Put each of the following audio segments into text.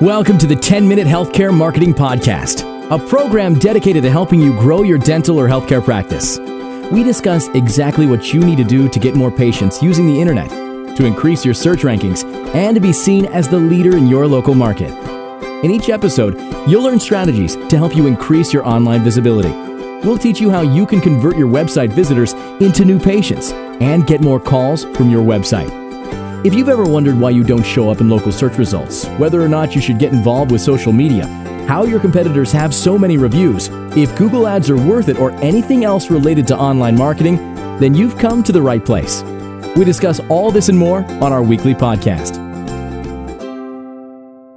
Welcome to the 10 Minute Healthcare Marketing Podcast, a program dedicated to helping you grow your dental or healthcare practice. We discuss exactly what you need to do to get more patients using the internet, to increase your search rankings, and to be seen as the leader in your local market. In each episode, you'll learn strategies to help you increase your online visibility. We'll teach you how you can convert your website visitors into new patients and get more calls from your website. If you've ever wondered why you don't show up in local search results, whether or not you should get involved with social media, how your competitors have so many reviews, if Google Ads are worth it, or anything else related to online marketing, then you've come to the right place. We discuss all this and more on our weekly podcast.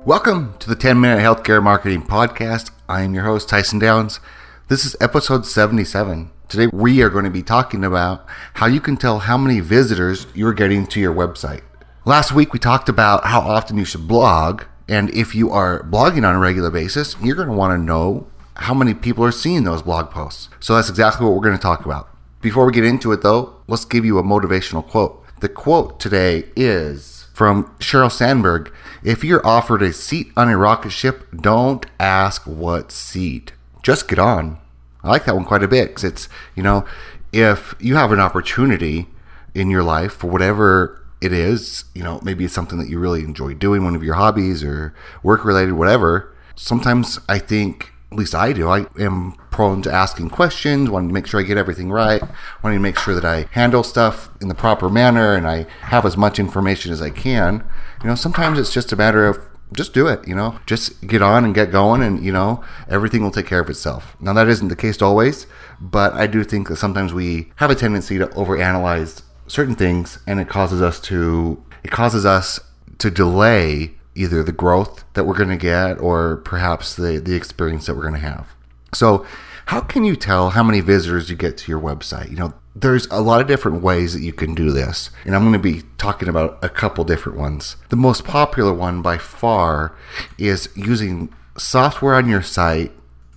Welcome to the 10 Minute Healthcare Marketing Podcast. I am your host, Tyson Downs. This is episode 77. Today we are going to be talking about how you can tell how many visitors you're getting to your website. Last week we talked about how often you should blog, and if you are blogging on a regular basis, you're going to want to know how many people are seeing those blog posts. So that's exactly what we're going to talk about. Before we get into it though, let's give you a motivational quote. The quote today is from Sheryl Sandberg If you're offered a seat on a rocket ship, don't ask what seat. Just get on. I like that one quite a bit because it's, you know, if you have an opportunity in your life for whatever it is, you know, maybe it's something that you really enjoy doing, one of your hobbies or work related, whatever. Sometimes I think, at least I do, I am prone to asking questions, wanting to make sure I get everything right, wanting to make sure that I handle stuff in the proper manner and I have as much information as I can. You know, sometimes it's just a matter of just do it, you know, just get on and get going and, you know, everything will take care of itself. Now, that isn't the case always, but I do think that sometimes we have a tendency to overanalyze certain things and it causes us to it causes us to delay either the growth that we're going to get or perhaps the the experience that we're going to have. So, how can you tell how many visitors you get to your website? You know, there's a lot of different ways that you can do this, and I'm going to be talking about a couple different ones. The most popular one by far is using software on your site,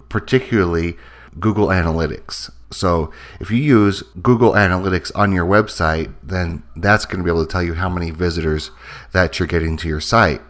particularly Google Analytics. So if you use Google Analytics on your website, then that's going to be able to tell you how many visitors that you're getting to your site.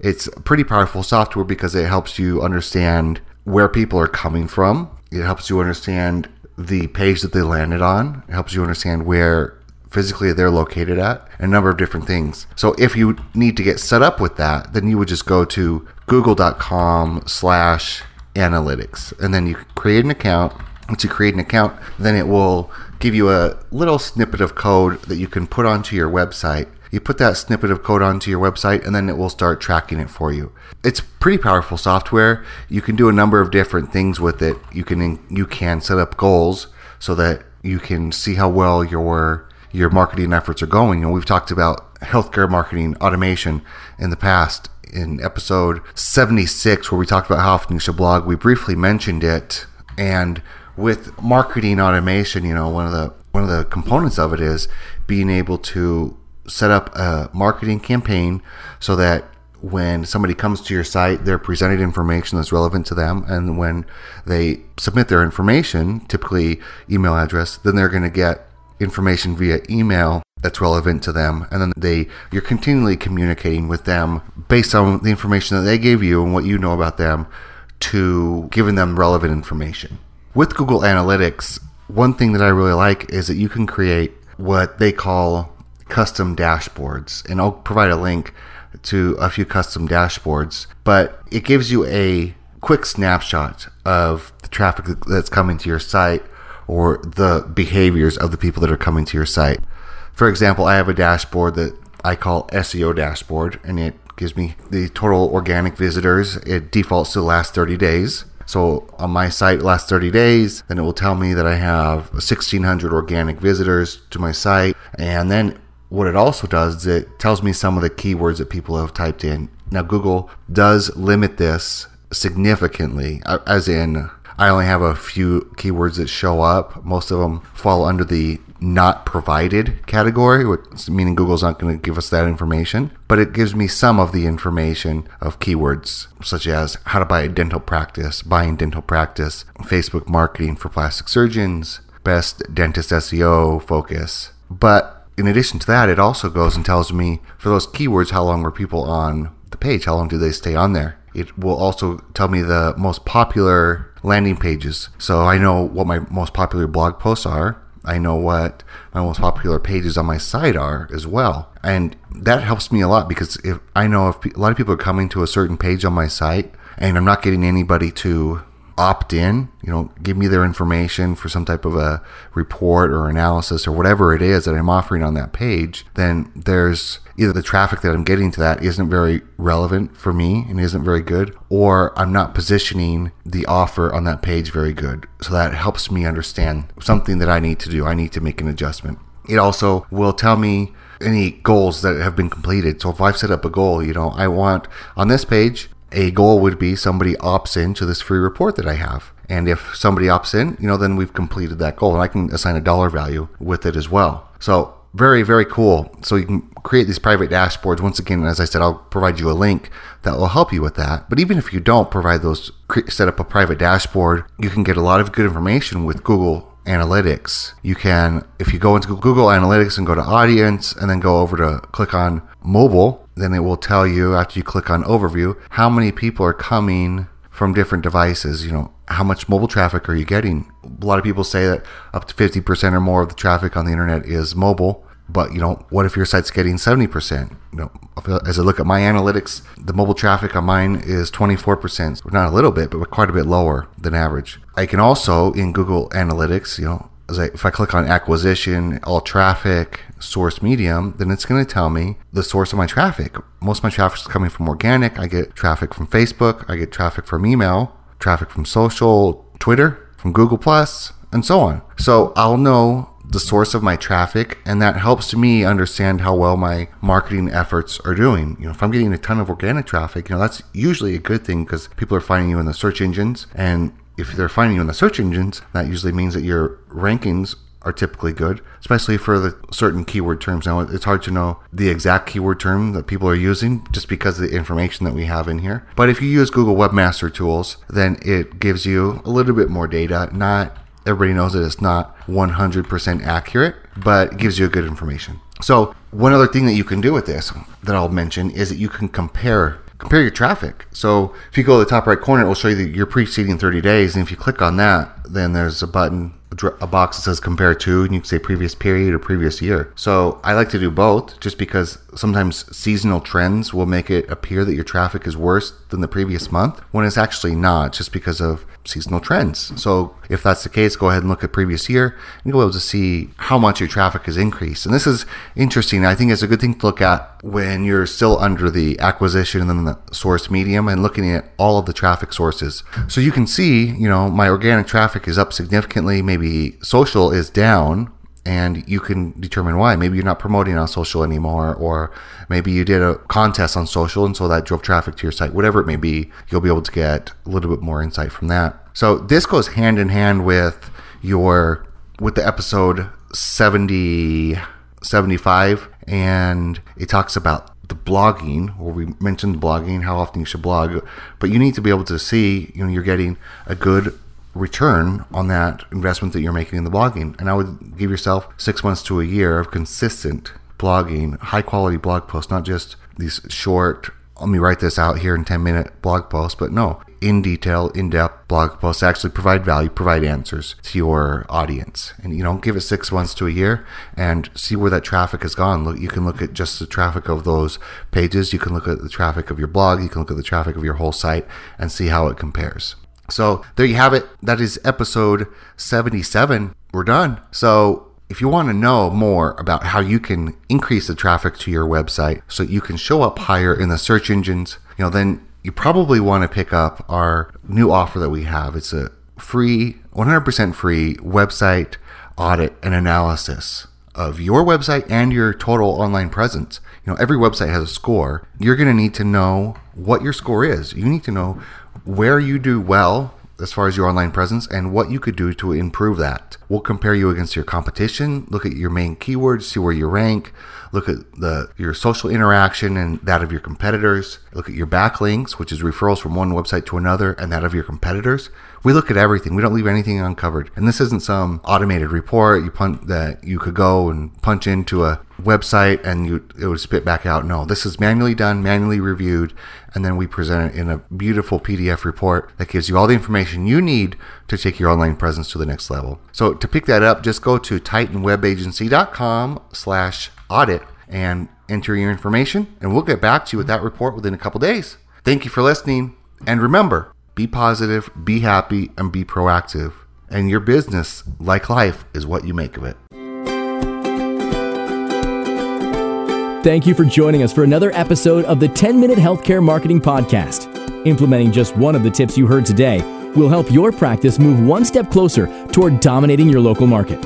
It's pretty powerful software because it helps you understand where people are coming from. It helps you understand the page that they landed on. It helps you understand where physically they're located at, a number of different things. So if you need to get set up with that, then you would just go to google.com slash analytics and then you create an account once you create an account, then it will give you a little snippet of code that you can put onto your website. You put that snippet of code onto your website and then it will start tracking it for you. It's pretty powerful software. You can do a number of different things with it. You can you can set up goals so that you can see how well your your marketing efforts are going. Know, we've talked about healthcare marketing automation in the past in episode 76 where we talked about how often you should blog. We briefly mentioned it and with marketing automation, you know, one of the one of the components of it is being able to set up a marketing campaign so that when somebody comes to your site, they're presented information that's relevant to them, and when they submit their information, typically email address, then they're going to get information via email that's relevant to them, and then they you're continually communicating with them based on the information that they gave you and what you know about them to giving them relevant information. With Google Analytics, one thing that I really like is that you can create what they call custom dashboards. And I'll provide a link to a few custom dashboards, but it gives you a quick snapshot of the traffic that's coming to your site or the behaviors of the people that are coming to your site. For example, I have a dashboard that I call SEO dashboard and it gives me the total organic visitors. It defaults to the last 30 days. So on my site, last 30 days, then it will tell me that I have 1,600 organic visitors to my site. And then what it also does is it tells me some of the keywords that people have typed in. Now, Google does limit this significantly, as in, I only have a few keywords that show up. Most of them fall under the not provided category, which, meaning Google's not going to give us that information, but it gives me some of the information of keywords such as how to buy a dental practice, buying dental practice, Facebook marketing for plastic surgeons, best dentist SEO focus. But in addition to that, it also goes and tells me for those keywords how long were people on the page, how long do they stay on there. it will also tell me the most popular landing pages. So I know what my most popular blog posts are. I know what my most popular pages on my site are as well. And that helps me a lot because if I know if a lot of people are coming to a certain page on my site and I'm not getting anybody to opt in, you know, give me their information for some type of a report or analysis or whatever it is that I'm offering on that page, then there's either the traffic that I'm getting to that isn't very relevant for me and isn't very good, or I'm not positioning the offer on that page very good. So that helps me understand something that I need to do. I need to make an adjustment. It also will tell me any goals that have been completed. So if I've set up a goal, you know, I want on this page, a goal would be somebody opts into this free report that I have. And if somebody opts in, you know, then we've completed that goal and I can assign a dollar value with it as well. So very, very cool. So you can create these private dashboards. Once again, as I said, I'll provide you a link that will help you with that. But even if you don't provide those, set up a private dashboard, you can get a lot of good information with Google Analytics. You can, if you go into Google Analytics and go to audience and then go over to click on mobile, then it will tell you after you click on overview how many people are coming from different devices. You know, how much mobile traffic are you getting? A lot of people say that up to 50% or more of the traffic on the internet is mobile. But you know, what if your site's getting 70%? You know, uh, as I look at my analytics, the mobile traffic on mine is 24%, not a little bit, but quite a bit lower than average. I can also in Google Analytics, you know, if I click on acquisition, all traffic, source medium, then it's going to tell me the source of my traffic. Most of my traffic is coming from organic. I get traffic from Facebook. I get traffic from email, traffic from social, Twitter, from Google Plus, and so on. So I'll know the source of my traffic and that helps me understand how well my marketing efforts are doing you know if i'm getting a ton of organic traffic you know that's usually a good thing because people are finding you in the search engines and if they're finding you in the search engines that usually means that your rankings are typically good, especially for the certain keyword terms. Now, it's hard to know the exact keyword term that people are using just because of the information that we have in here. But if you use Google Webmaster Tools, then it gives you a little bit more data. Not everybody knows that it's not 100% accurate, but it gives you good information. So, one other thing that you can do with this that I'll mention is that you can compare compare your traffic. So, if you go to the top right corner, it will show you your preceding 30 days, and if you click on that, then there's a button a box that says compare to, and you can say previous period or previous year. So I like to do both just because sometimes seasonal trends will make it appear that your traffic is worse than the previous month when it's actually not, just because of seasonal trends. So if that's the case, go ahead and look at previous year and you'll be able to see how much your traffic has increased. And this is interesting. I think it's a good thing to look at when you're still under the acquisition and the source medium and looking at all of the traffic sources. So you can see, you know, my organic traffic is up significantly, maybe social is down and you can determine why. Maybe you're not promoting on social anymore, or maybe you did a contest on social and so that drove traffic to your site. Whatever it may be, you'll be able to get a little bit more insight from that. So this goes hand in hand with your with the episode 70 75 and it talks about the blogging or we mentioned blogging how often you should blog but you need to be able to see you know you're getting a good return on that investment that you're making in the blogging. And I would give yourself six months to a year of consistent blogging, high quality blog posts, not just these short, let me write this out here in 10 minute blog posts, but no, in detail, in depth blog posts actually provide value, provide answers to your audience. And you know, give it six months to a year and see where that traffic has gone. Look, you can look at just the traffic of those pages. You can look at the traffic of your blog. You can look at the traffic of your whole site and see how it compares. So there you have it. That is episode 77. We're done. So if you want to know more about how you can increase the traffic to your website so you can show up higher in the search engines, you know, then you probably want to pick up our new offer that we have. It's a free, 100% free website audit and analysis of your website and your total online presence. You know, every website has a score. You're going to need to know what your score is. You need to know where you do well as far as your online presence and what you could do to improve that. We'll compare you against your competition, look at your main keywords, see where you rank, look at the your social interaction and that of your competitors, look at your backlinks, which is referrals from one website to another, and that of your competitors. We look at everything. We don't leave anything uncovered. And this isn't some automated report you punch that you could go and punch into a website and you it would spit back out. No, this is manually done, manually reviewed, and then we present it in a beautiful PDF report that gives you all the information you need to take your online presence to the next level. So to pick that up, just go to titanwebagency.com slash audit and enter your information, and we'll get back to you with that report within a couple days. Thank you for listening, and remember, be positive, be happy, and be proactive. And your business, like life, is what you make of it. Thank you for joining us for another episode of the 10 Minute Healthcare Marketing Podcast. Implementing just one of the tips you heard today will help your practice move one step closer toward dominating your local market.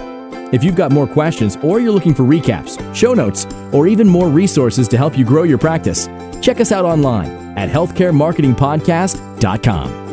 If you've got more questions or you're looking for recaps, show notes, or even more resources to help you grow your practice, check us out online at healthcaremarketingpodcast.com.